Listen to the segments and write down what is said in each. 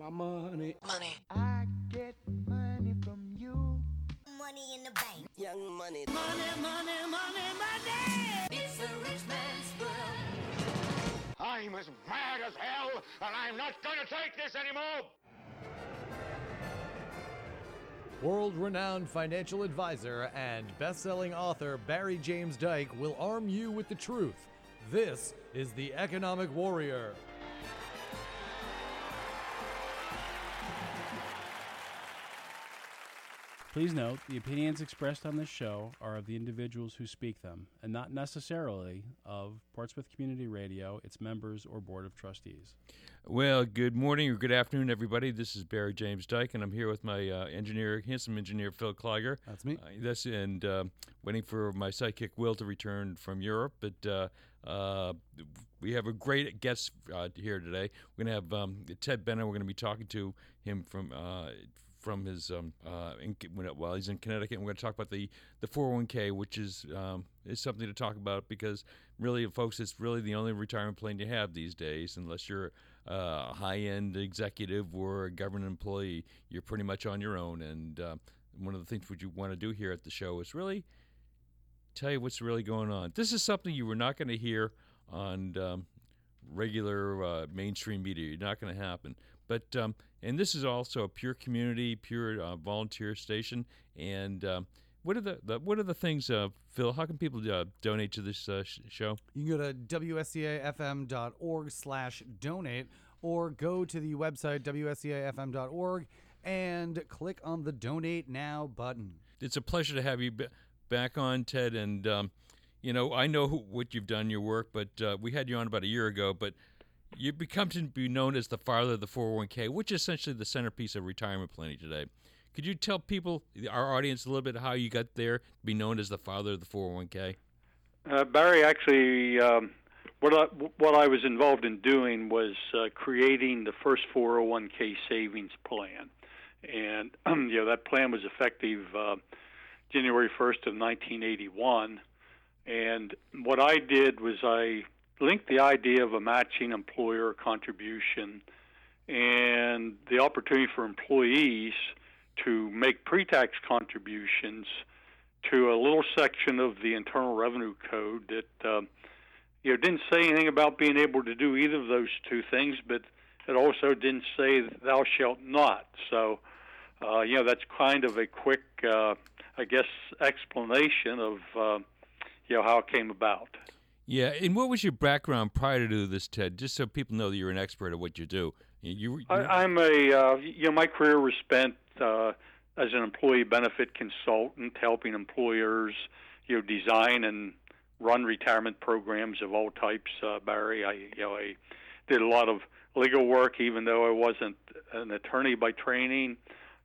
my money. Money. I get money from you. Money in the bank. Young money. Money, money, money, money. It's a rich man's world. I'm as mad as hell, and I'm not going to take this anymore. World renowned financial advisor and best selling author Barry James Dyke will arm you with the truth. This is the Economic Warrior. Please note, the opinions expressed on this show are of the individuals who speak them, and not necessarily of Portsmouth Community Radio, its members, or Board of Trustees. Well, good morning or good afternoon, everybody. This is Barry James Dyke, and I'm here with my uh, engineer, handsome engineer Phil Clyger. That's me. Uh, that's and uh, waiting for my sidekick Will to return from Europe. But uh, uh, we have a great guest uh, here today. We're gonna have um, Ted Benna. We're gonna be talking to him from. Uh, from his um, uh, in, while he's in Connecticut, we're going to talk about the the 401k, which is um, is something to talk about because really, folks, it's really the only retirement plan you have these days, unless you're uh, a high end executive or a government employee, you're pretty much on your own. And uh, one of the things what you want to do here at the show is really tell you what's really going on. This is something you were not going to hear on um, regular uh, mainstream media. You're not going to happen. But um, and this is also a pure community, pure uh, volunteer station. And um, what are the, the what are the things, uh, Phil? How can people uh, donate to this uh, sh- show? You can go to wscafm.org slash donate or go to the website wscafm.org and click on the donate now button. It's a pleasure to have you b- back on, Ted. And um, you know, I know what you've done your work, but uh, we had you on about a year ago. But you've become to be known as the father of the 401k, which is essentially the centerpiece of retirement planning today. Could you tell people, our audience, a little bit how you got there to be known as the father of the 401k? Uh, Barry, actually, um, what I, what I was involved in doing was uh, creating the first 401k savings plan, and you know that plan was effective uh, January 1st of 1981. And what I did was I linked the idea of a matching employer contribution and the opportunity for employees to make pre-tax contributions to a little section of the Internal Revenue Code that um, you know didn't say anything about being able to do either of those two things, but it also didn't say thou shalt not. So uh, you know that's kind of a quick, uh, I guess, explanation of uh, you know how it came about. Yeah, and what was your background prior to this, Ted? Just so people know that you're an expert at what you do. You, you, I, I'm a uh, you know my career was spent uh, as an employee benefit consultant, helping employers you know design and run retirement programs of all types. Uh, Barry, I you know I did a lot of legal work, even though I wasn't an attorney by training.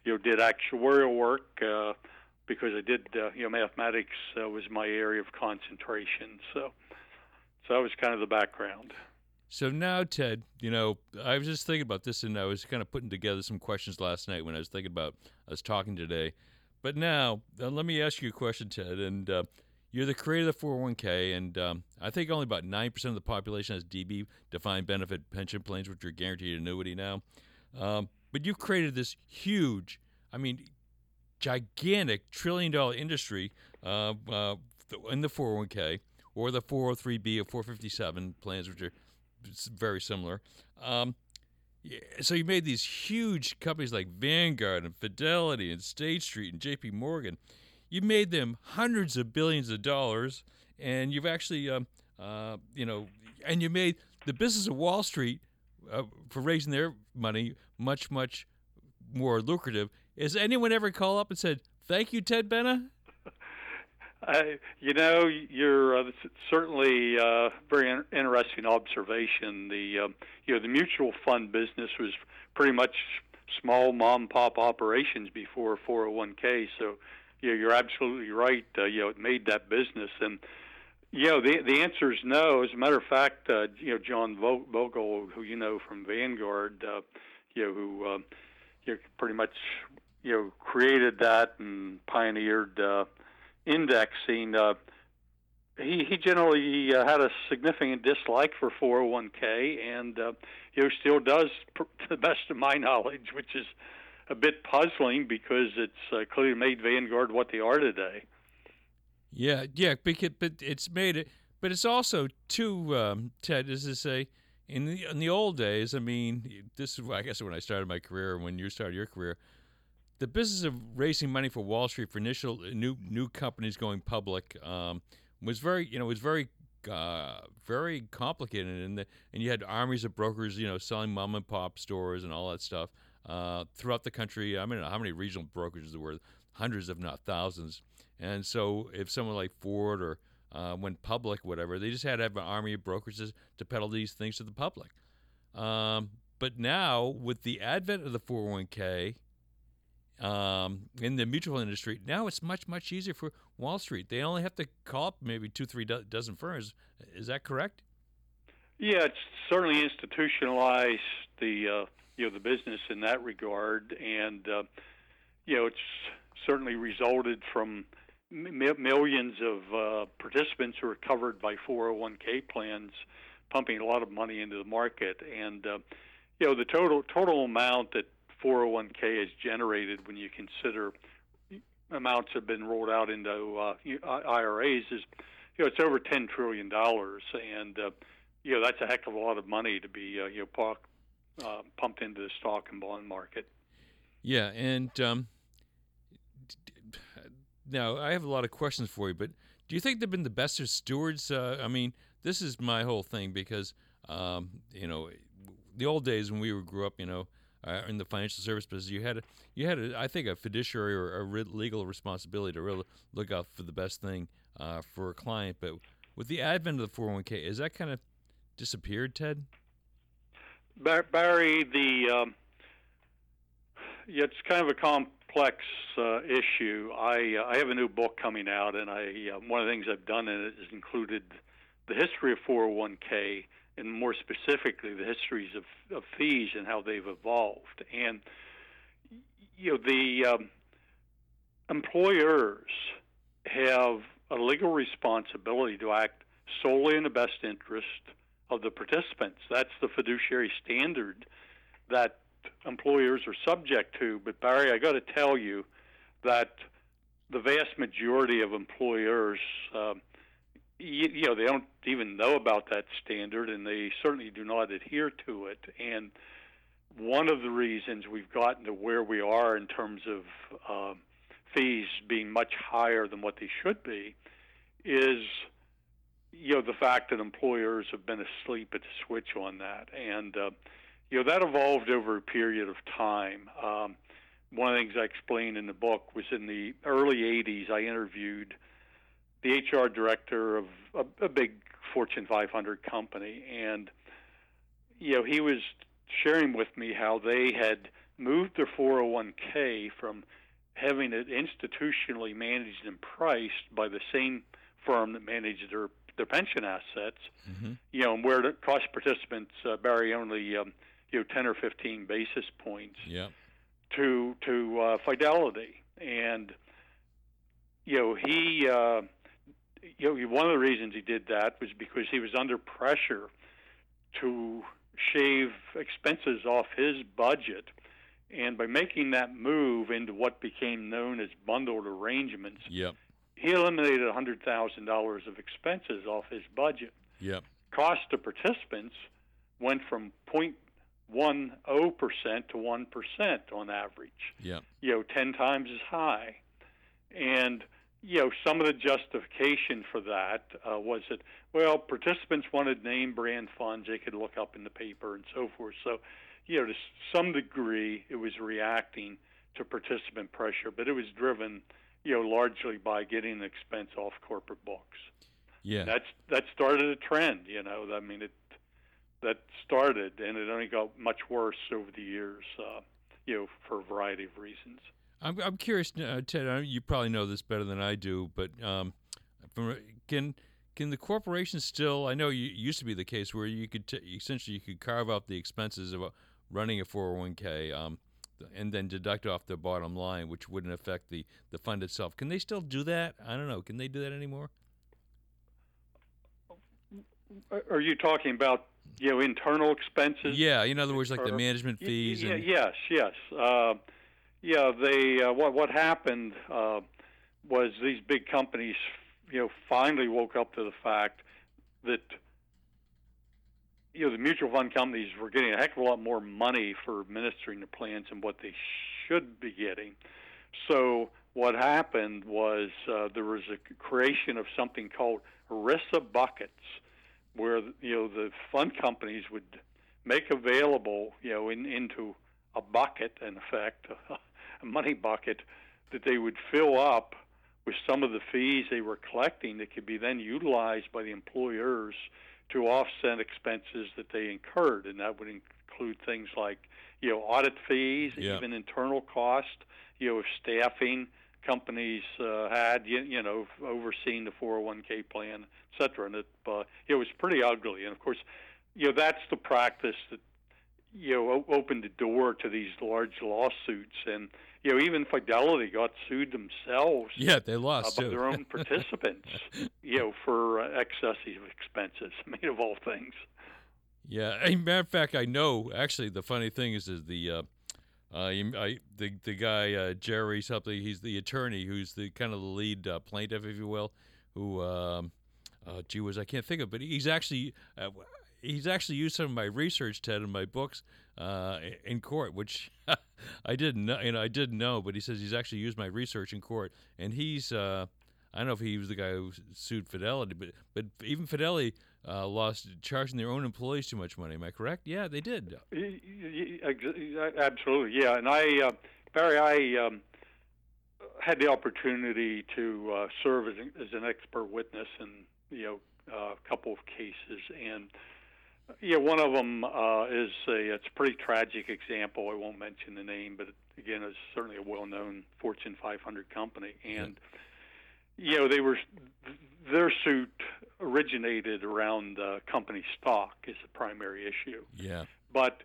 You know, did actuarial work uh, because I did uh, you know mathematics uh, was my area of concentration. So. So that was kind of the background. So now, Ted, you know, I was just thinking about this, and I was kind of putting together some questions last night when I was thinking about us talking today. But now, uh, let me ask you a question, Ted. And uh, you're the creator of the 401k, and um, I think only about 9% of the population has DB, defined benefit pension plans, which are guaranteed annuity now. Um, but you've created this huge, I mean, gigantic trillion dollar industry uh, uh, in the 401k or the 403b or 457 plans, which are very similar. Um, so you made these huge companies like Vanguard and Fidelity and State Street and J.P. Morgan. You made them hundreds of billions of dollars, and you've actually, um, uh, you know, and you made the business of Wall Street uh, for raising their money much, much more lucrative. Has anyone ever called up and said, "Thank you, Ted Benna"? I, you know, you're uh, certainly uh, very in- interesting observation. The uh, you know the mutual fund business was pretty much small mom pop operations before 401k. So you know, you're absolutely right. Uh, you know, it made that business, and you know the the answer is no. As a matter of fact, uh, you know John Bogle, who you know from Vanguard, uh, you know who uh, you know, pretty much you know created that and pioneered. Uh, indexing, uh, he he generally uh, had a significant dislike for 401k, and uh, you know still does, to the best of my knowledge, which is a bit puzzling because it's uh, clearly made Vanguard what they are today. Yeah, yeah, because but it's made it, but it's also too um, Ted, as to say, in the in the old days. I mean, this is I guess when I started my career, when you started your career, the business of raising money for Wall Street for initial new new companies going public um, was very you know was very uh, very complicated, and the, and you had armies of brokers you know selling mom and pop stores and all that stuff uh, throughout the country. I mean, how many regional brokerages there were? Hundreds, if not thousands. And so, if someone like Ford or uh, went public, whatever, they just had to have an army of brokers to, to peddle these things to the public. Um, but now, with the advent of the 401k um, in the mutual industry, now it's much, much easier for Wall Street. They only have to call up maybe two, three do- dozen firms. Is that correct? Yeah, it's certainly institutionalized the uh, you know the business in that regard, and uh, you know it's certainly resulted from m- millions of uh, participants who are covered by 401k plans, pumping a lot of money into the market, and uh, you know the total total amount that 401k has generated when you consider amounts have been rolled out into uh, IRAs is you know it's over 10 trillion dollars, and uh, you know that's a heck of a lot of money to be uh, you know uh, pumped into the stock and bond market. Yeah, and um, now I have a lot of questions for you, but do you think they've been the best of stewards? Uh, I mean, this is my whole thing because um, you know, the old days when we were, grew up, you know, uh, in the financial service business, you had a, you had a, I think a fiduciary or a legal responsibility to really look out for the best thing uh, for a client. But with the advent of the 401k, is that kind of disappeared, Ted? Barry, the um, it's kind of a complex uh, issue. I uh, I have a new book coming out, and I uh, one of the things I've done in it is included the history of 401k, and more specifically the histories of, of fees and how they've evolved. And you know the um, employers have a legal responsibility to act solely in the best interest of the participants. That's the fiduciary standard that employers are subject to. But Barry, I got to tell you that the vast majority of employers, um, you, you know, they don't even know about that standard, and they certainly do not adhere to it. And one of the reasons we've gotten to where we are in terms of uh, fees being much higher than what they should be is you know the fact that employers have been asleep at the switch on that, and uh, you know that evolved over a period of time. Um, one of the things I explained in the book was in the early '80s. I interviewed the HR director of a, a big Fortune 500 company, and you know he was sharing with me how they had moved their 401k from having it institutionally managed and priced by the same firm that managed their their pension assets, mm-hmm. you know, and where the cost participants uh, Barry only um, you know ten or fifteen basis points Yeah. to to uh, Fidelity, and you know he uh, you know one of the reasons he did that was because he was under pressure to shave expenses off his budget. And by making that move into what became known as bundled arrangements, Yep. he eliminated $100,000 of expenses off his budget. Yep. Cost to participants went from 0.10% to 1% on average, Yep. you know, 10 times as high. And, you know, some of the justification for that uh, was that, well, participants wanted name brand funds they could look up in the paper and so forth. So, you know, to some degree, it was reacting to participant pressure, but it was driven you know, largely by getting the expense off corporate books. Yeah. That's that started a trend. You know, I mean, it that started, and it only got much worse over the years. Uh, you know, for a variety of reasons. I'm I'm curious, uh, Ted. You probably know this better than I do, but um, from, can can the corporation still? I know you it used to be the case where you could t- essentially you could carve out the expenses of uh, running a 401k, um, and then deduct off the bottom line, which wouldn't affect the the fund itself. Can they still do that? I don't know. Can they do that anymore? Are- you talking about you know internal expenses? Yeah, in other words, like the Or- management Y- fees y- and yes, yes. Uh, yeah, they uh, what what happened uh, was these big companies, you know, finally woke up to the fact that you know the mutual fund companies were getting a heck of a lot more money for administering the plans than what they should be getting. So what happened was uh, there was a creation of something called ERISA buckets, where you know the fund companies would make available, you know, in, into a bucket, in effect, money bucket that they would fill up with some of the fees they were collecting that could be then utilized by the employers to offset expenses that they incurred, and that would include things like, you know, audit fees, Yeah. even internal cost, you know, if staffing companies uh, had, you, you know, overseeing the 401k plan, et cetera, and it, uh, it was pretty ugly. And of course, you know, that's the practice that you know opened the door to these large lawsuits, and you know, even Fidelity got sued themselves yeah, they uh, lost by too. their own participants, you know, for uh, excessive expenses. I mean, of all things. Yeah, as a matter of fact, I know. Actually, the funny thing is, is the uh, uh, I, the the guy uh, Jerry something. He's the attorney who's the kind of the lead uh, plaintiff, if you will. Who, um, uh, gee whiz, I can't think of, but he's actually uh, he's actually used some of my research, Ted, in my books uh, in court, which I didn't know. You know, I didn't know, but he says he's actually used my research in court, and he's. Uh, I don't know if he was the guy who sued Fidelity, but but even Fidelity uh, lost charging their own employees too much money. Am I correct? Yeah, they did. Absolutely, yeah. And I, uh, Barry, I um, had the opportunity to uh, serve as an, as an expert witness in you know uh, a couple of cases, and yeah, one of them uh, is a it's a pretty tragic example. I won't mention the name, but again, it's certainly a well-known Fortune 500 company, and you know they were their suit originated around uh, company stock is the primary issue. Yeah, But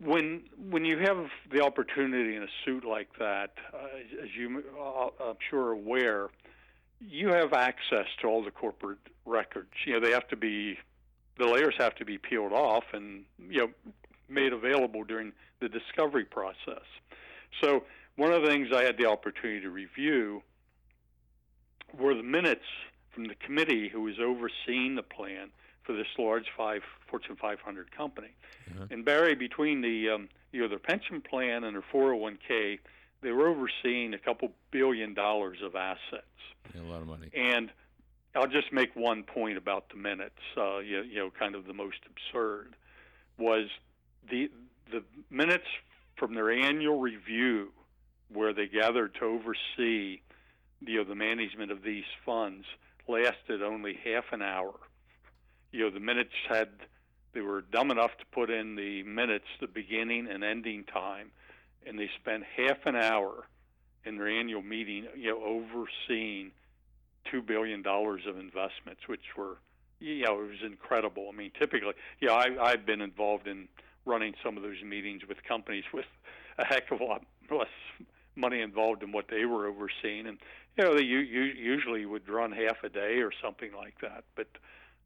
when when you have the opportunity in a suit like that, uh, as you uh, I'm sure are aware, you have access to all the corporate records. You know they have to be the layers have to be peeled off and you know made available during the discovery process. So one of the things I had the opportunity to review were the minutes from the committee who was overseeing the plan for this large five Fortune 500 company. And Barry, between the um, you know their pension plan and their 401k, they were overseeing a couple billion dollars of assets. yeah, a lot of money. And I'll just make one point about the minutes. Uh, you, you know, kind of the most absurd was the the minutes from their annual review, where they gathered to oversee you know the management of these funds, lasted only half an hour. You know, the minutes had they were dumb enough to put in the minutes the beginning and ending time, and they spent half an hour in their annual meeting, you know, overseeing two billion dollars of investments, which were, you know, it was incredible. I mean, typically, yeah, I, I've been involved in running some of those meetings with companies with a heck of a lot less money involved in what they were overseeing, and you know, they usually would run half a day or something like that. But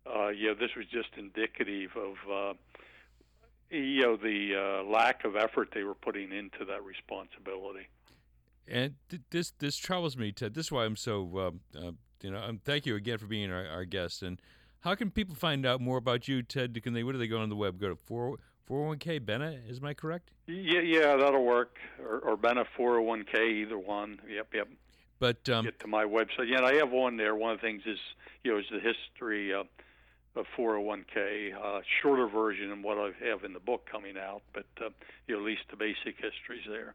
uh, yeah, this was just indicative of. Uh, you know the uh, lack of effort they were putting into that responsibility. And th- this this troubles me, Ted. This is why I'm so um, uh, you know. Um, thank you again for being our, our guest. And how can people find out more about you, Ted? Can they? Where do they go on the web? Go to four four hundred one k Benna, Is my correct? Yeah, yeah, that'll work. Or, or Benna 401k, either one. Yep, yep. But um, Get to my website. Yeah, I have one there. One of the things is, you know, is the history uh, of 401k, uh, shorter version than what I have in the book coming out, but uh, you know, at least the basic history's there.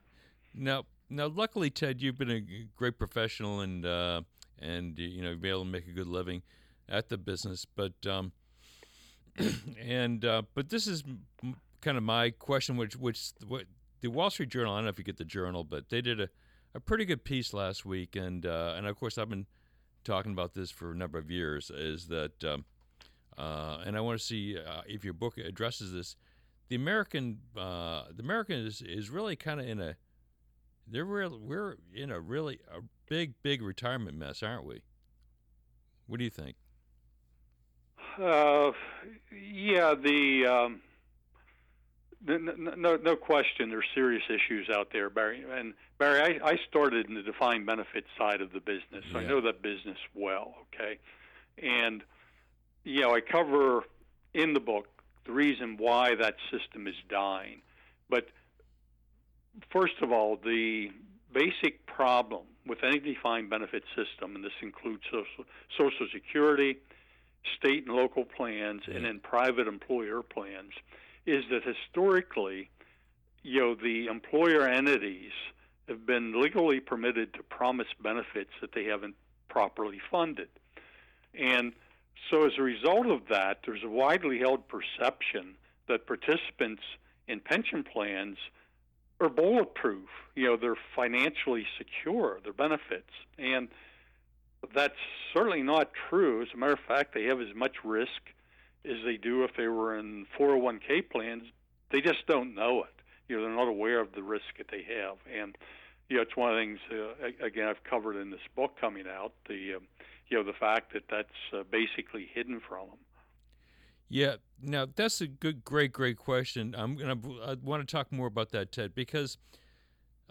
Now, now, luckily, Ted, you've been a great professional and uh, and you know be able to make a good living at the business. But um, and uh, but this is kind of my question, which which what the Wall Street Journal. I don't know if you get the journal, but they did a, a pretty good piece last week, and uh, and of course I've been talking about this for a number of years. Is that um, uh, and I want to see uh, if your book addresses this. The American, uh, the American is, is really kind of in a they're real, we're in a really a big big retirement mess, aren't we? What do you think? uh, yeah, the, um, the no, no, no question, there's serious issues out there, Barry. And Barry, I, I started in the defined benefit side of the business. So I know that business well. Okay, and you know, I cover in the book the reason why that system is dying. But first of all, the basic problem with any defined benefit system, and this includes social, social security, state and local plans, and then private employer plans, is that historically, you know, the employer entities have been legally permitted to promise benefits that they haven't properly funded. And so, as a result of that, there's a widely held perception that participants in pension plans are bulletproof. You know, they're financially secure, their benefits. And that's certainly not true. As a matter of fact, they have as much risk as they do if they were in 401k plans. They just don't know it. You know, they're not aware of the risk that they have. And, you know, it's one of the things, uh, again, I've covered in this book coming out, the, um, you know, the fact that that's uh, basically hidden from them. Yeah, now that's a good, great, great question. I'm gonna, I want to talk more about that, Ted, because,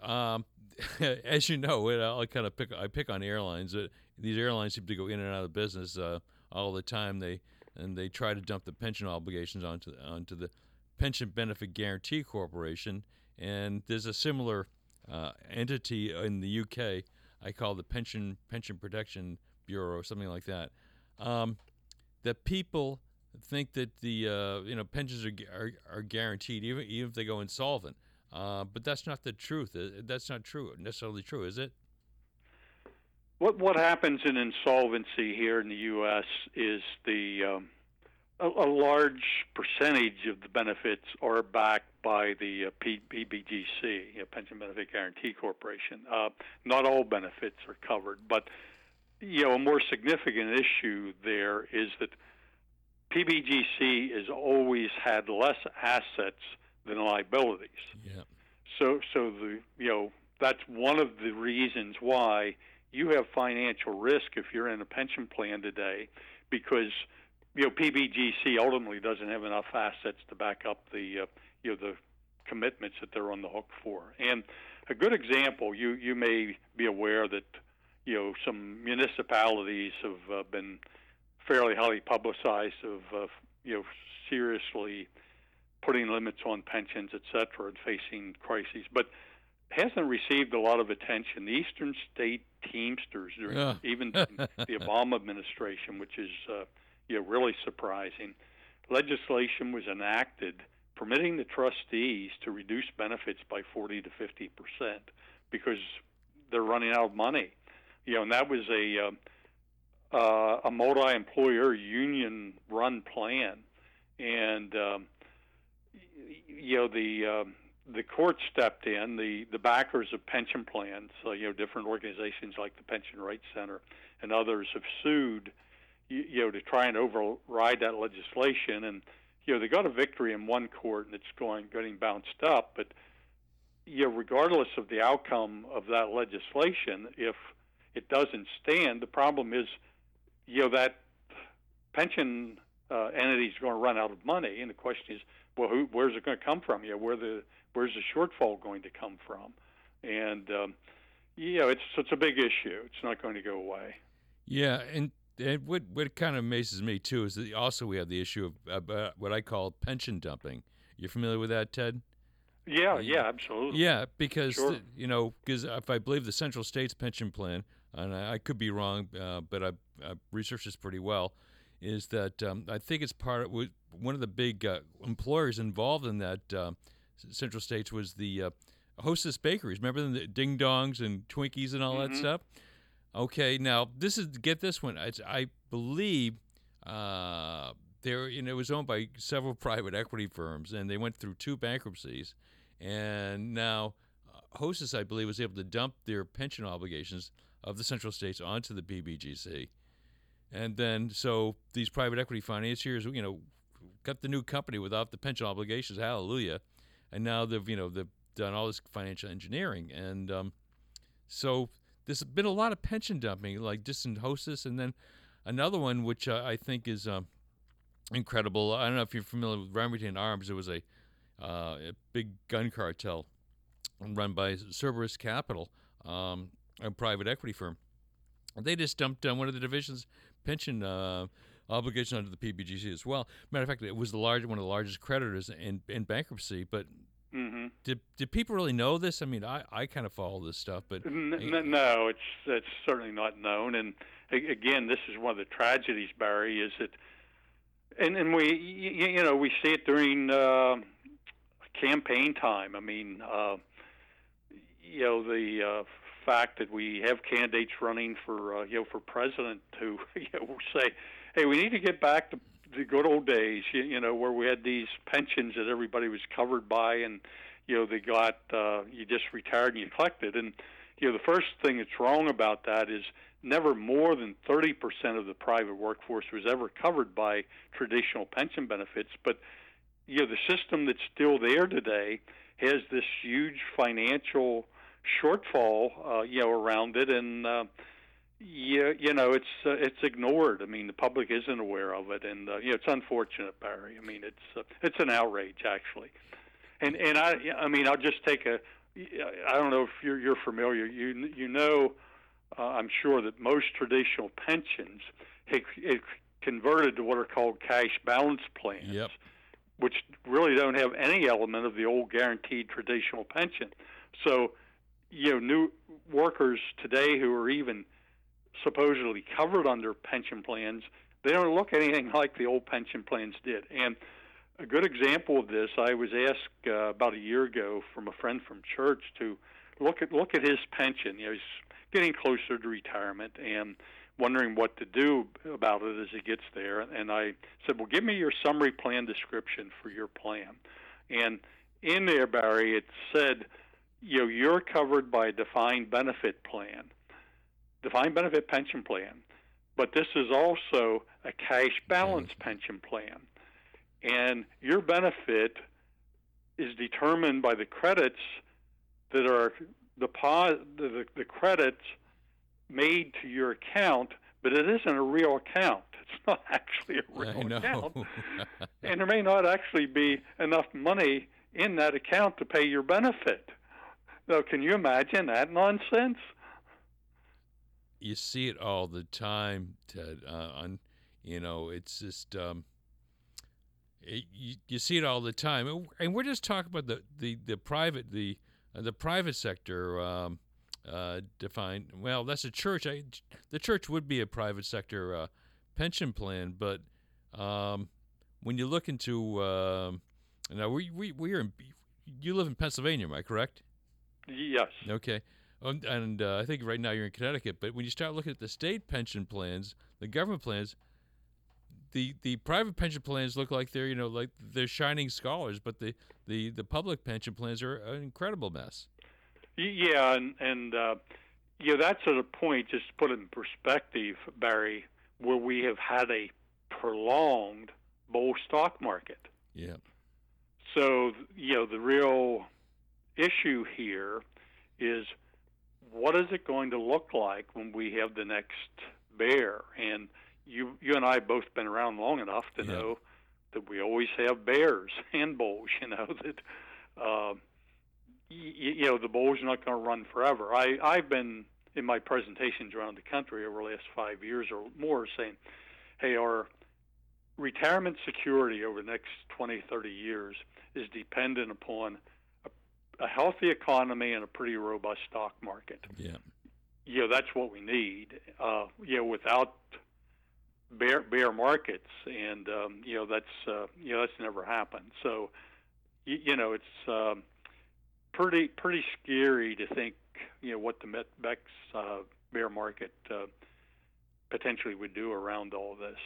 um, as you know, it, I kind of pick, I pick on airlines. Uh, these airlines seem to go in and out of business uh, all the time. They and they try to dump the pension obligations onto onto the Pension Benefit Guarantee Corporation, and there's a similar uh, entity in the UK. I call the Pension Pension Protection Bureau, or something like that. Um, that people think that the uh, you know pensions are, are are guaranteed even even if they go insolvent. Uh, but that's not the truth. Uh, That's not true necessarily true, is it? What what happens in insolvency here in the U.S. is the um, a, a large percentage of the benefits are backed by the uh, PBGC, Pension Benefit Guarantee Corporation. Uh, not all benefits are covered, but you know a more significant issue there is that PBGC has always had less assets than liabilities. Yeah. So, so the you know that's one of the reasons why you have financial risk if you're in a pension plan today, because you know PBGC ultimately doesn't have enough assets to back up the uh, you know the commitments that they're on the hook for. And a good example, you you may be aware that you know some municipalities have uh, been fairly highly publicized of uh, you know seriously putting limits on pensions, et cetera, and facing crises, but hasn't received a lot of attention. The Eastern State Teamsters, during, Yeah. even the Obama administration, which is uh, you know really surprising, legislation was enacted permitting the trustees to reduce benefits by 40 to 50 percent because they're running out of money. You know, and that was a uh, uh, a multi-employer union-run plan, and um, you know the um, the court stepped in. The the backers of pension plans, uh, you know, different organizations like the Pension Rights Center and others have sued, you, you know, to try and override that legislation. And you know, they got a victory in one court, and it's going getting bounced up. But you know, regardless of the outcome of that legislation, if it doesn't stand, the problem is, you know, that pension uh, entity is going to run out of money, and the question is, well, who, where's it going to come from? You know, where the where's the shortfall going to come from? And um, you know, it's it's a big issue. It's not going to go away. Yeah, and and what what kind of amazes me too is that also we have the issue of uh, what I call pension dumping. You're familiar with that, Ted? Yeah, yeah, absolutely. Yeah, because Sure. the- you know, because if I believe the Central States Pension Plan, and I, I could be wrong, uh, but I, I researched this pretty well, is that um, I think it's part of one of the big uh, employers involved in that uh, Central States was the uh, Hostess Bakeries. Remember them, the Ding Dongs and Twinkies and all that stuff. Okay, now this is get this one. It's, I believe uh, there, you know, it was owned by several private equity firms, and they went through two bankruptcies, and now uh, Hostess, I believe, was able to dump their pension obligations of the Central States onto the PBGC, and then so these private equity financiers, you know, got the new company without the pension obligations. Hallelujah! And now they've, you know, they've done all this financial engineering, and um, so there's been a lot of pension dumping, like Hostess, and then another one which uh, I think is um, incredible. I don't know if you're familiar with Remington Arms. It was a, uh, a big gun cartel run by Cerberus Capital, um, a private equity firm. They just dumped uh, one of the division's pension uh, obligation under the PBGC as well. Matter of fact, it was the large one of the largest creditors in, in bankruptcy. But hmm did did people really know this? I mean, I, I kind of follow this stuff, but N- no, it's it's certainly not known. And again, this is one of the tragedies, Barry, is that, and and we y- you know we see it during uh, campaign time. I mean, uh, you know the uh, fact that we have candidates running for uh, you know for president who you know say, hey, we need to get back to the good old days, you, you know, where we had these pensions that everybody was covered by, and you know they got uh, you just retired and you collected, and you know the first thing that's wrong about that is never more than 30% of the private workforce was ever covered by traditional pension benefits, but you know the system that's still there today has this huge financial shortfall, uh, you know, around it, and uh, you, you know, it's uh, it's ignored. I mean, the public isn't aware of it, and uh, you know, it's unfortunate, Barry. I mean, it's uh, it's an outrage actually, and and I I mean, I'll just take a. I don't know if you're you're familiar. You you know, uh, I'm sure that most traditional pensions have converted to what are called cash balance plans Yep. which really don't have any element of the old guaranteed traditional pension. So, you know, new workers today who are even supposedly covered under pension plans, they don't look anything like the old pension plans did. And a good example of this, I was asked uh, about a year ago from a friend from church to look at look at his pension. You know, he's getting closer to retirement and wondering what to do about it as he gets there. And I said, "Well, give me your summary plan description for your plan." And in there, Barry, it said, "You know, you're covered by a defined benefit plan, defined benefit pension plan, but this is also a cash mm-hmm. balance pension plan, and your benefit is determined by the credits that are deposit the, the credits made to your account, but it isn't a real account. It's not actually a real account. and there may not actually be enough money in that account to pay your benefit. Now, can you imagine that nonsense? you see it all the time, Ted. Uh, on, you know, it's just um, it, you, you see it all the time, And- we're just talking about the the, the private the uh, the private sector um, uh, defined. Well, that's a church. I, the church would be a private sector uh, pension plan, but um, when you look into um, now we we we are in, you live in Pennsylvania, am I correct? Yes. Okay. Um, and uh, I think right now you're in Connecticut, but when you start looking at the state pension plans, the government plans, the the private pension plans look like they're you know like they're shining scholars, but the the the public pension plans are an incredible mess. Yeah, and and uh, yeah, that's at a point. Just to put it in perspective, Barry, where we have had a prolonged bull stock market. Yeah. So you know the real issue here is what is it going to look like when we have the next bear? And you you and I have both been around long enough to Yeah. know that we always have bears and bulls. You know that uh, y- you know the bull's are not going to run forever. I I've been in my presentations around the country over the last five years or more saying, hey, our retirement security over the next 20, 30 years is dependent upon a, healthy economy and a pretty robust stock market. Yeah. You know, that's what we need. Uh, you know, without bear bear markets, and um, you know that's uh, you know that's never happened. So, you, you know, it's um, pretty pretty scary to think you know what the Met Bex uh, bear market uh, potentially would do around all this.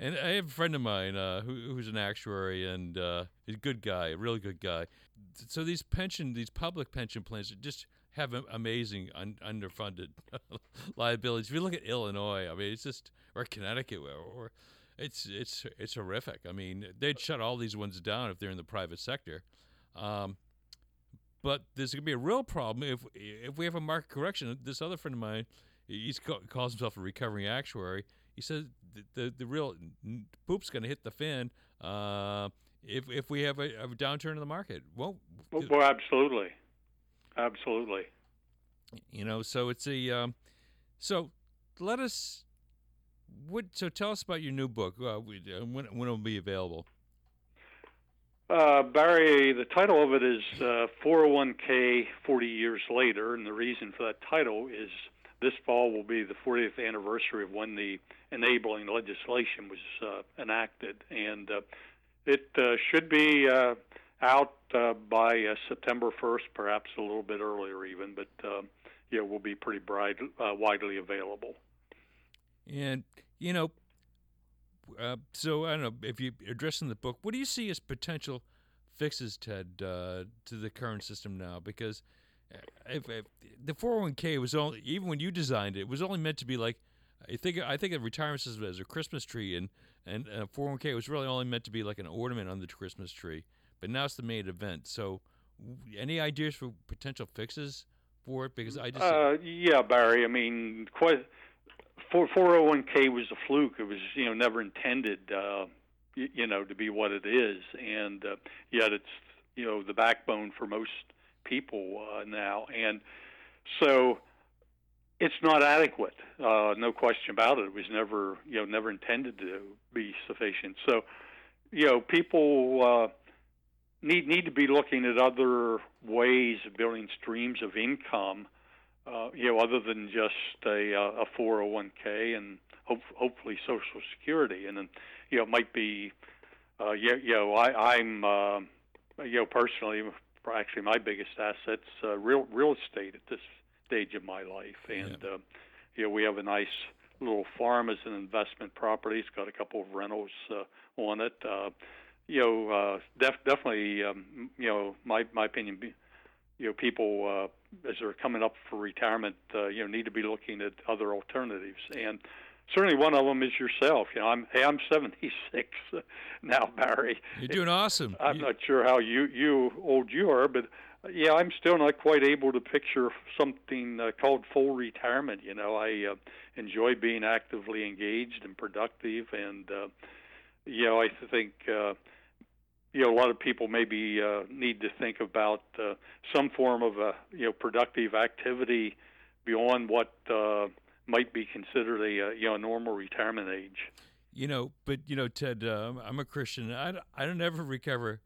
And I have a friend of mine uh, who, who's an actuary and uh, he's a good guy, a really good guy. So these pension, these public pension plans just have amazing un- underfunded liabilities. If you look at Illinois, I mean, it's just or Connecticut, or, or it's it's it's horrific. I mean, they'd shut all these ones down if they're in the private sector. Um, but there's going to be a real problem if if we have a market correction. This other friend of mine, ca- calls himself a recovering actuary. He says the the, the real poop's going to hit the fan uh, if if we have a, a downturn in the market. Well, Well, well, absolutely, absolutely. you know, so it's a um, so let us. What so tell us about your new book. Uh, uh, when when it will be available? Uh, Barry, the title of it is uh, 401k 40 years later, and the reason for that title is this fall will be the 40th anniversary of when the enabling legislation was uh, enacted, and uh, it uh, should be uh, out uh, by uh, September 1st, perhaps a little bit earlier even, but uh, yeah, will be pretty bright, uh, widely available. And you know, uh, so I don't know if you address in the book, what do you see as potential fixes, Ted, uh, to the current system now? Because uh, if, if the 401k was only, even when you designed it, it was only meant to be like, I think I think of retirement system as a Christmas tree, and and uh, 401k was really only meant to be like an ornament on the Christmas tree. But now it's the main event. So, any ideas for potential fixes for it? Because I just Uh, yeah, Barry. I mean, quite. Four four hundred one k was a fluke. It was you know never intended uh, you, you know to be what it is, and uh, yet it's you know the backbone for most people uh, now, and so it's not adequate. Uh, no question about it. It was never you know never intended to be sufficient. So you know people. Uh, Need need to be looking at other ways of building streams of income uh, you know, other than just a, uh, a 401k and hope, hopefully Social Security, and then you know, it might be, uh, you, you know, I, I'm, uh, you know, personally, actually, my biggest assets uh, real real estate at this stage of my life, and uh, you know, we have a nice little farm as an investment property. It's got a couple of rentals uh, on it. Uh, you know, uh, def- definitely, um, you know, my my opinion. You know, people uh, as they're coming up for retirement, uh, you know, need to be looking at other alternatives, and certainly one of them is yourself. You know, I'm hey, I'm 76 now, Barry. you're doing awesome. I'm You- not sure how you you old you are, but uh, yeah, I'm still not quite able to picture something uh, called full retirement. You know, I uh, enjoy being actively engaged and productive, and uh, you know, I think. Uh, you know, a lot of people maybe uh, need to think about uh, some form of a you know productive activity beyond what uh, might be considered a uh, you know normal retirement age. You know, but you know, Ted, uh, I'm a Christian. I I don't ever recover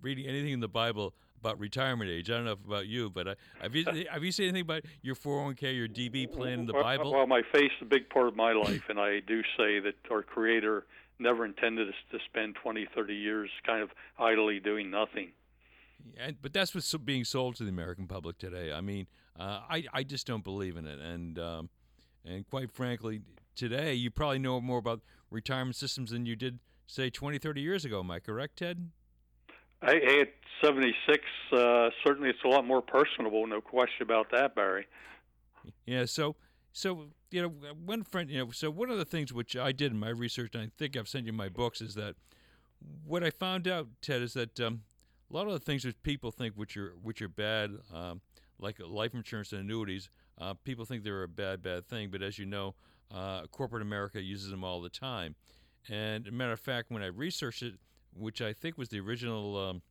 reading anything in the Bible about retirement age. I don't know about you, but I, have you have you seen anything about your 401k, your DB plan in the Bible? Well, my faith's a big part of my life, and I do say that our Creator never intended us to spend 20, 30 years kind of idly doing nothing. and, but that's what's being sold to the American public today. I mean, uh, I I just don't believe in it, and um, and quite frankly, today you probably know more about retirement systems than you did say 20, 30 years ago. Am I correct, Ted? Hey, hey, at 76, uh, certainly it's a lot more personable, no question about that, Barry. Yeah. So, so you know, one friend, you know, so one of the things which I did in my research, and I think I've sent you my books, is that what I found out, Ted, is that um, a lot of the things that people think which are which are bad, um, like life insurance and annuities, uh, people think they're a bad, bad thing. But as you know, uh, corporate America uses them all the time. And a matter of fact, when I researched it, which I think was the original. Um,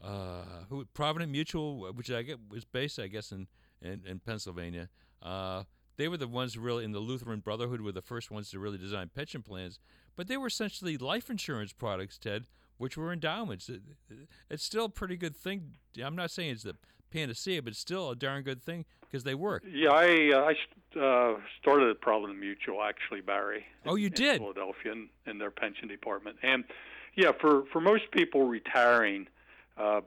uh, who Provident Mutual, which I get was based, I guess, in in, in Pennsylvania. Uh, they were the ones really in the Lutheran Brotherhood were the first ones to really design pension plans, but they were essentially life insurance products, Ted, which were endowments. It, it's still a pretty good thing. I'm not saying it's the panacea, but it's still a darn good thing because they work. Yeah, I uh, I uh, started at Provident Mutual actually, Barry. Oh, you in did? Philadelphia in, in their pension department, and yeah, for for most people retiring, uh,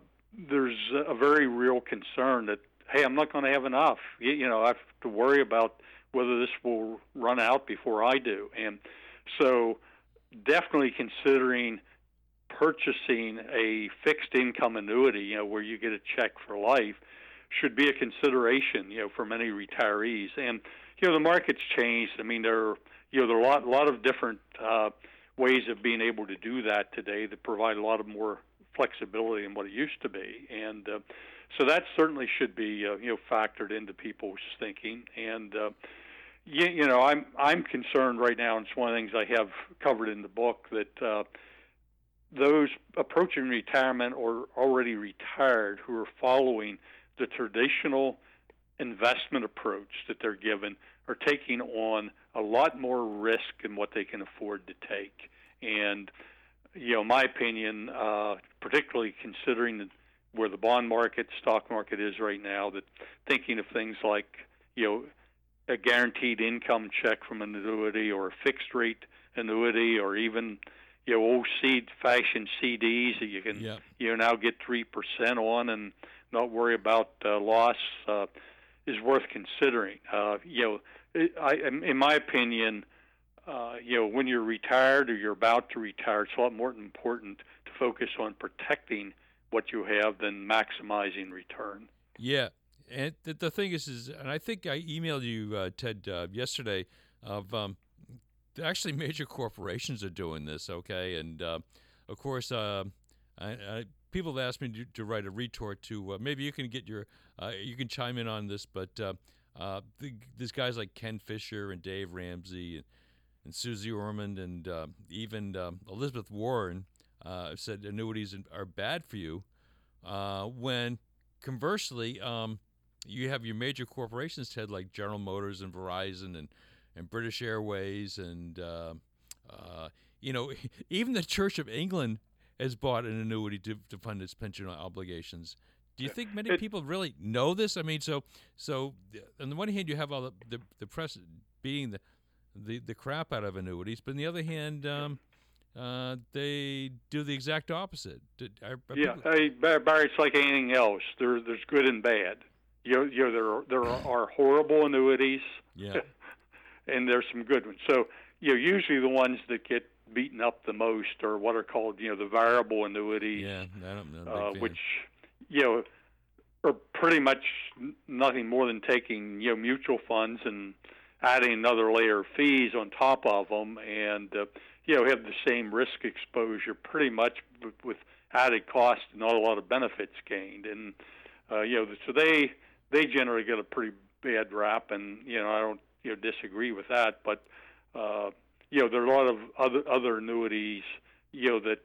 there's a very real concern that hey, I'm not going to have enough. You, you know, I have to worry about whether this will run out before I do, and so definitely considering purchasing a fixed income annuity, you know, where you get a check for life, should be a consideration, you know, for many retirees. And you know, the market's changed. I mean, there are you know there are a lot, lot of different uh, ways of being able to do that today that provide a lot of more flexibility than what it used to be. And uh, so that certainly should be uh, you know factored into people's thinking. And uh, you, you know, I'm I'm concerned right now, and it's one of the things I have covered in the book that uh, those approaching retirement or already retired who are following the traditional investment approach that they're given are taking on a lot more risk than what they can afford to take. And you know, my opinion, uh, particularly considering the, where the bond market, stock market is right now, that thinking of things like you know a guaranteed income check from an annuity or a fixed rate annuity or even you know old seed fashioned CDs that you can Yeah. you know now get three percent on and not worry about uh, loss uh, is worth considering. Uh, you know, I, in my opinion, uh, you know, when you're retired or you're about to retire, it's a lot more important to focus on protecting what you have than maximizing return. Yeah, and the, the thing is, is, and I think I emailed you, uh, Ted, uh, yesterday. Of um, actually, major corporations are doing this. Okay, and uh, of course, uh, I, I, people have asked me to, to write a retort to. Uh, maybe you can get your, you can chime in on this, but uh, the, these guys like Ken Fisher and Dave Ramsey and, and Suze Orman and uh, even um, Elizabeth Warren uh, said annuities are bad for you. Uh, when conversely, um, you have your major corporations, Ted, like General Motors and Verizon and, and British Airways, and uh, uh, you know, even the Church of England has bought an annuity to, to fund its pension obligations. Do you think many It- people really know this? I mean, so so on the one hand, you have all the the, the press beating the, the the crap out of annuities, but on the other hand, um, uh, they do the exact opposite. Did- are- are Yeah, people- hey, Barry, it's like anything else. There, there's good and bad. You know, you know there are, there are horrible annuities, yeah. and there's some good ones. So, you know, usually the ones that get beaten up the most are what are called, you know, the variable annuities, Yeah, I don't know. uh, which, you know, are pretty much nothing more than taking, you know, mutual funds and adding another layer of fees on top of them, and uh, you know, have the same risk exposure pretty much with, added cost and not a lot of benefits gained. And uh, you know, so they they generally get a pretty bad rap, and you know, I don't you know disagree with that, but uh, you know, there are a lot of other other annuities, you know, that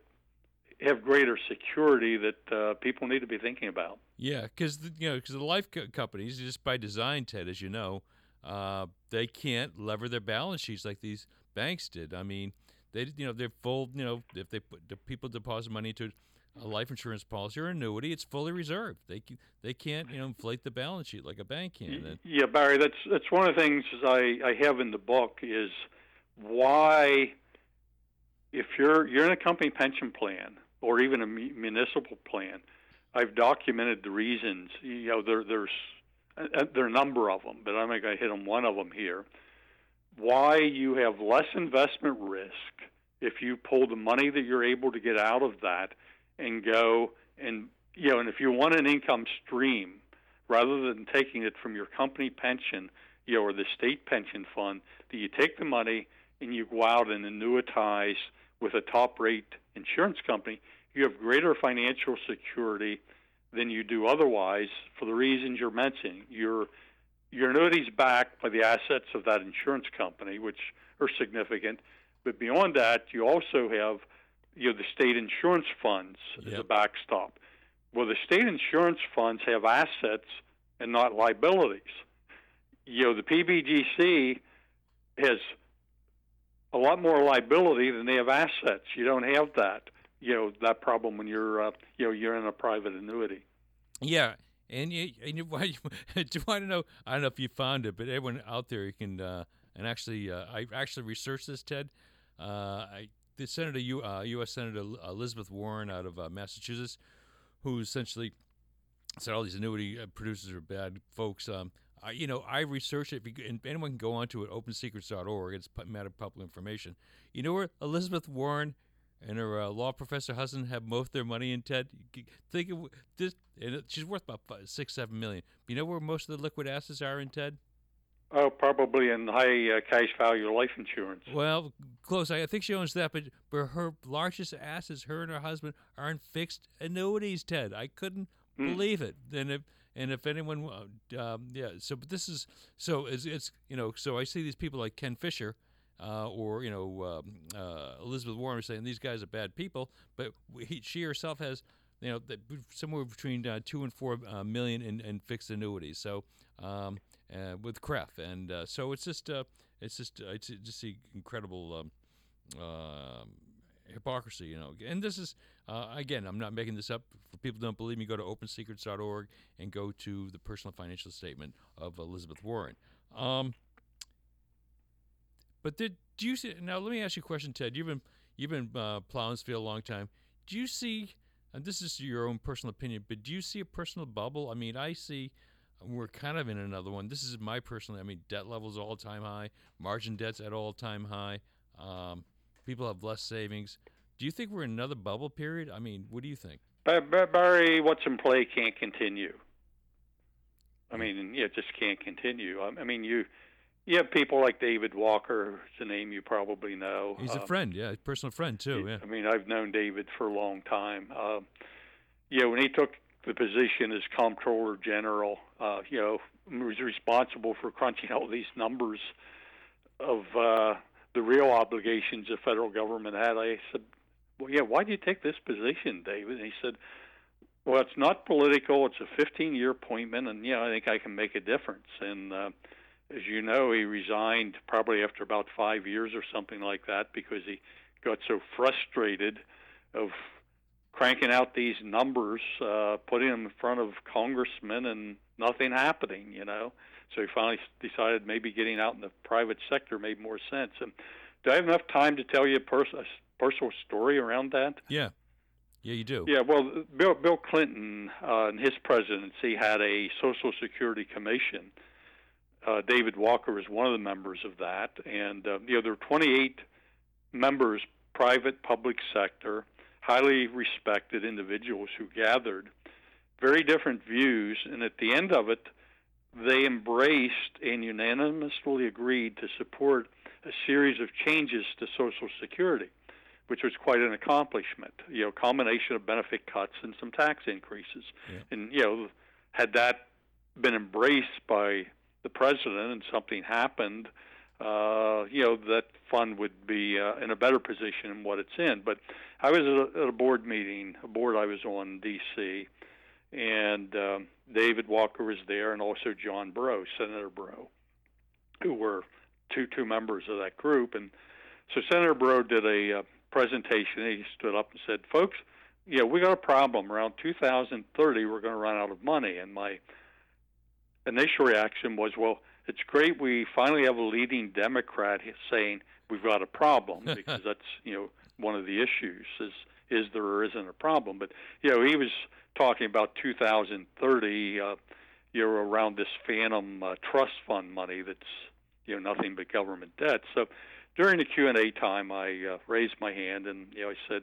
have greater security that uh, people need to be thinking about. Yeah, because you know, because the life co- companies, just by design, Ted, as you know, uh, they can't lever their balance sheets like these banks did. I mean, they you know they're full. You know, if they put the people deposit money into a life insurance policy or annuity, it's fully reserved. They they can't you know inflate the balance sheet like a bank can. Yeah, Barry, that's that's one of the things I, I have in the book is why if you're you're in a company pension plan or even a municipal plan, I've documented the reasons. You know, there there's uh, there are a number of them, but I'm going to hit on one of them here. Why you have less investment risk if you pull the money that you're able to get out of that and go and you know, and if you want an income stream rather than taking it from your company pension, you know, or the state pension fund, that you take the money and you go out and annuitize with a top rate insurance company, you have greater financial security than you do otherwise for the reasons you're mentioning. Your your annuity's backed by the assets of that insurance company, which are significant. But beyond that, you also have you know the state insurance funds as a backstop. Well, the state insurance funds have assets and not liabilities. You know, the PBGC has a lot more liability than they have assets. You don't have that, you know, that problem when you're, uh, you know, you're in a private annuity. yeah, and you and you, do want to know? I don't know if you found it, but everyone out there you can uh, and actually uh, I actually researched this, Ted. Uh, I the Senator U, uh, U.S. Senator Elizabeth Warren out of uh, Massachusetts, who essentially said all these annuity uh, producers are bad folks. Um, I, you know, I researched it, bec- and anyone can go onto it, opensecrets.org. It's pu- matter of public information. You know where Elizabeth Warren and her uh, law professor husband have most of their money in Ted? Think of this, and she's worth about five, six, seven million. You know where most of the liquid assets are in Ted? Oh, probably in high uh, cash value life insurance. Well, close. I think she owns that, but but her largest assets, her and her husband, are in fixed annuities. Ted, I couldn't believe it. And if and if anyone, um, yeah. So, but this is so it's, it's you know so I see these people like Ken Fisher. Uh, or you know um, uh, Elizabeth Warren saying these guys are bad people, but he, she herself has you know somewhere between uh, two and four uh, million in, in fixed annuities. So um, uh, with CREF, and uh, so it's just it's just it's just incredible um, um hypocrisy, you know. And this is uh, again, I'm not making this up. For people don't believe me, go to OpenSecrets.org and go to the personal financial statement of Elizabeth Warren. Um, but did do you see? Now, let me ask you a question, Ted. You've been you've been uh, plowing this field a long time. Do you see? And this is your own personal opinion, but do you see a personal bubble? I mean, I see we're kind of in another one. This is my personal. I mean, debt levels all time high, margin debts at all time high. Um, people have less savings. Do you think we're in another bubble period? I mean, what do you think? Barry, what's in play can't continue. I mean, yeah, it just can't continue. I mean, you you have people like David Walker, it's a name you probably know. He's a Um, friend, yeah, a personal friend too. Yeah. I mean, I've known David for a long time. Uh, you know, when he took the position as comptroller general, uh, you know, was responsible for crunching all these numbers of uh, the real obligations the federal government had. I said, "Well, yeah, why did you take this position, David?" And he said, "Well, it's not political. It's a 15-year appointment, and yeah, I think I can make a difference." And uh, as you know, he resigned probably after about five years or something like that because he got so frustrated of cranking out these numbers, uh, putting them in front of congressmen, and nothing happening. You know, so he finally decided maybe getting out in the private sector made more sense. And do I have enough time to tell you a, pers- a personal story around that? Yeah. Yeah, you do. Yeah, well, Bill Bill Clinton uh, in his presidency had a Social Security Commission. Uh, David Walker was one of the members of that, and uh, you know there were 28 members, private, public sector, highly respected individuals who gathered, very different views, and at the end of it, they embraced and unanimously agreed to support a series of changes to Social Security which was quite an accomplishment. You know, combination of benefit cuts and some tax increases. Yeah. And you know, had that been embraced by the president and something happened, uh, you know, that fund would be uh, in a better position than what it's in. But I was at a, at a board meeting, a board I was on in D.C., and um, David Walker was there, and also John Breaux, Senator Breaux, who were two two members of that group. And so Senator Breaux did a uh, presentation. He stood up and said, "Folks, you know, we got a problem. Around 2030, we're going to run out of money." And my initial reaction was, "Well, it's great. We finally have a leading Democrat saying we've got a problem because that's you know one of the issues is is there or isn't a problem." But you know, he was talking about 2030. Uh, you know, around this phantom uh, trust fund money that's you know nothing but government debt. So during the Q and A time, I uh, raised my hand and you know I said,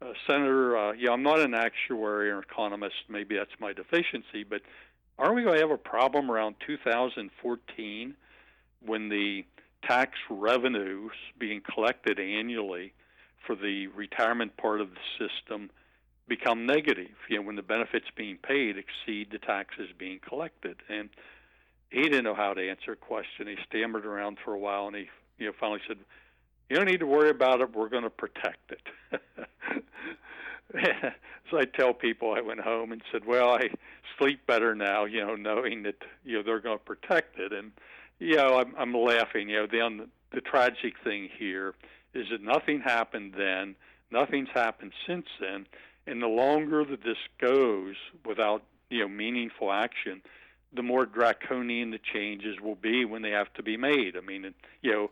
uh, Senator, uh, yeah, I'm not an actuary or economist. Maybe that's my deficiency, but aren't we going to have a problem around 2014 when the tax revenues being collected annually for the retirement part of the system become negative? You know, when the benefits being paid exceed the taxes being collected, and he didn't know how to answer a question. He stammered around for a while, and he you know finally said, "You don't need to worry about it. We're going to protect it." so I tell people I went home and said, "Well, I sleep better now, you know, knowing that you know they're going to protect it." And you know, I'm, I'm laughing. You know, the the tragic thing here is that nothing happened then, nothing's happened since then, and the longer that this goes without you know meaningful action, the more draconian the changes will be when they have to be made. I mean, you know,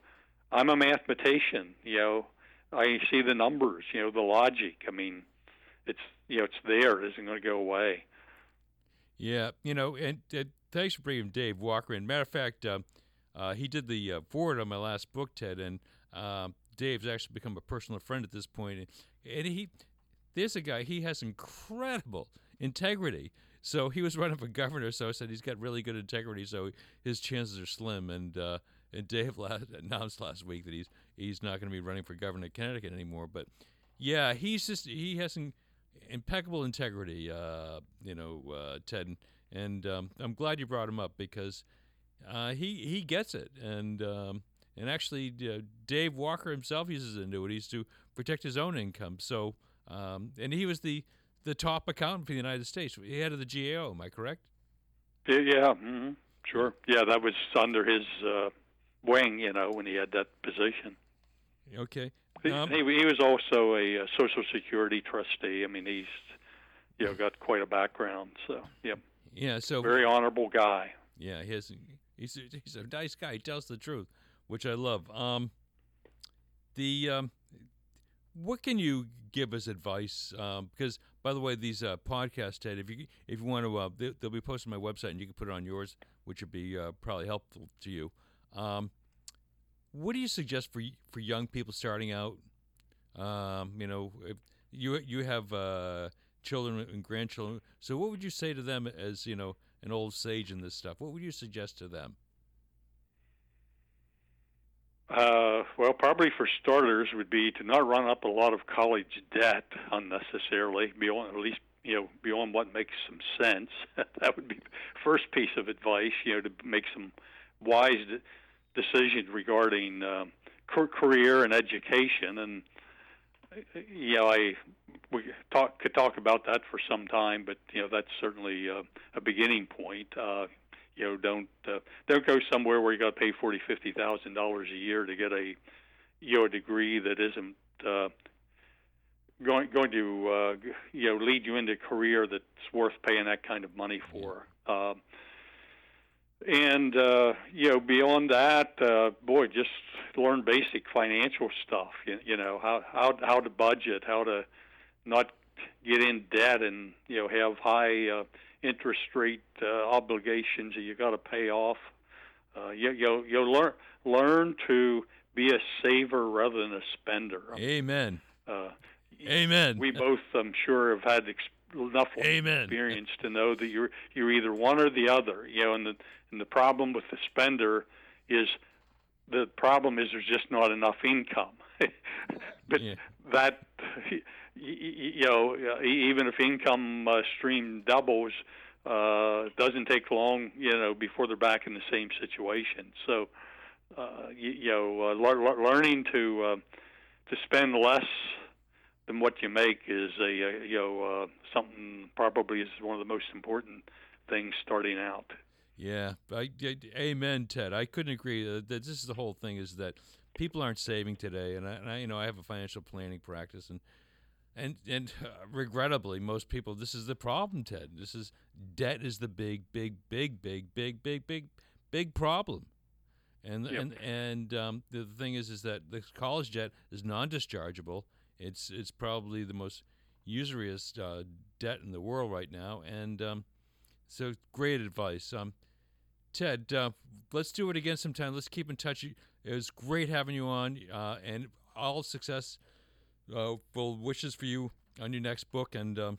I'm a mathematician. You know, I see the numbers. You know, the logic. I mean, it's you know, it's there. It isn't going to go away. Yeah, you know, and uh, thanks for bringing Dave Walker in. Matter of fact, uh, uh, he did the uh, foreword on my last book, Ted, and um, Dave's actually become a personal friend at this point. And, he, there's a guy, he has incredible integrity. So he was running for governor, so I said he's got really good integrity, so his chances are slim. And uh, and Dave last, announced last week that he's he's not going to be running for governor of Connecticut anymore. But yeah, he's just he hasn't impeccable integrity. Uh, you know, uh, Ted, and um, I'm glad you brought him up because uh, he he gets it, and um, and actually, uh, Dave Walker himself uses annuities to protect his own income. So, um, and he was the the top accountant for the United States. He head of the GAO. Am I correct? Yeah, yeah hmm sure. Yeah, that was under his uh, wing, you know, when he had that position. Okay. He, Um, he, he was also a, Social Security trustee. I mean, he's you know got quite a background. So, yeah, yeah. So very honorable guy. Yeah, he has, he's a, he's a nice guy. He tells the truth, which I love. Um, the um, what can you give as advice? Um, because by the way, these uh, podcasts, Ted, if you if you want to, uh, they, they'll be posted on my website, and you can put it on yours, which would be uh, probably helpful to you. Um, what do you suggest for for young people starting out? Um, you know, you you have uh, children and grandchildren, so what would you say to them as you know an old sage in this stuff? What would you suggest to them? Uh, well, probably for starters would be to not run up a lot of college debt unnecessarily, beyond at least you know beyond what makes some sense. that would be first piece of advice. You know, to make some wise de- decisions regarding um, car- career and education. And you know, I we talk could talk about that for some time, but you know that's certainly uh, a beginning point. Uh, you know, don't uh, don't go somewhere where you got to pay forty, fifty thousand dollars a year to get a you know a degree that isn't uh, going going to uh, you know lead you into a career that's worth paying that kind of money for. Um, and uh, you know, beyond that, uh, boy, just learn basic financial stuff. You, you know how how how to budget, how to not get in debt, and you know have high uh, interest rate uh, obligations that you got to pay off. Uh, you you you learn learn to be a saver rather than a spender. Amen. Uh, Amen. we both, I'm sure, have had ex- enough Amen. experience to know that you're you're either one or the other. You know, and the and the problem with the spender is the problem is there's just not enough income. but Yeah. that you know, even if income uh, stream doubles, uh, doesn't take long, you know, before they're back in the same situation. So, uh, you, you know, uh, lear- lear- learning to uh, to spend less than what you make is a, uh you know uh, something probably is one of the most important things starting out. Yeah, I, I- amen, Ted. I couldn't agree. Uh, that this is the whole thing is that people aren't saving today, and I, and I you know, I have a financial planning practice, and and and uh, regrettably, most people. This is the problem, Ted. This is debt is the big, big, big, big, big, big, big, big problem. And Yep. and and um, the thing is, is that the college debt is non-dischargeable. It's it's probably the most usurious uh, debt in the world right now, and um, so great advice. Um, Ted, uh, let's do it again sometime. Let's keep in touch. It was great having you on, uh, and all success. Uh, full wishes for you on your next book, and um,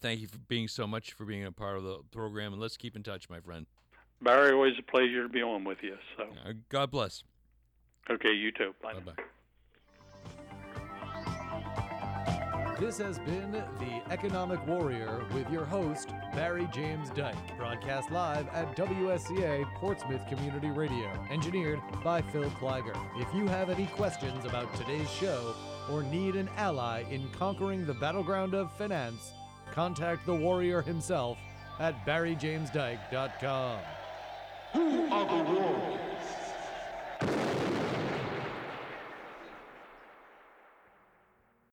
thank you for being so much for being a part of the program. And let's keep in touch, my friend. Barry, always a pleasure to be on with you. So, Uh, God bless. okay, you too. Bye. Bye This has been The Economic Warrior with your host, Barry James Dyke. Broadcast live at WSCA Portsmouth Community Radio. Engineered by Phil Kleiger. If you have any questions about today's show or need an ally in conquering the battleground of finance, contact the warrior himself at barryjamesdyke.com. Who are the warriors?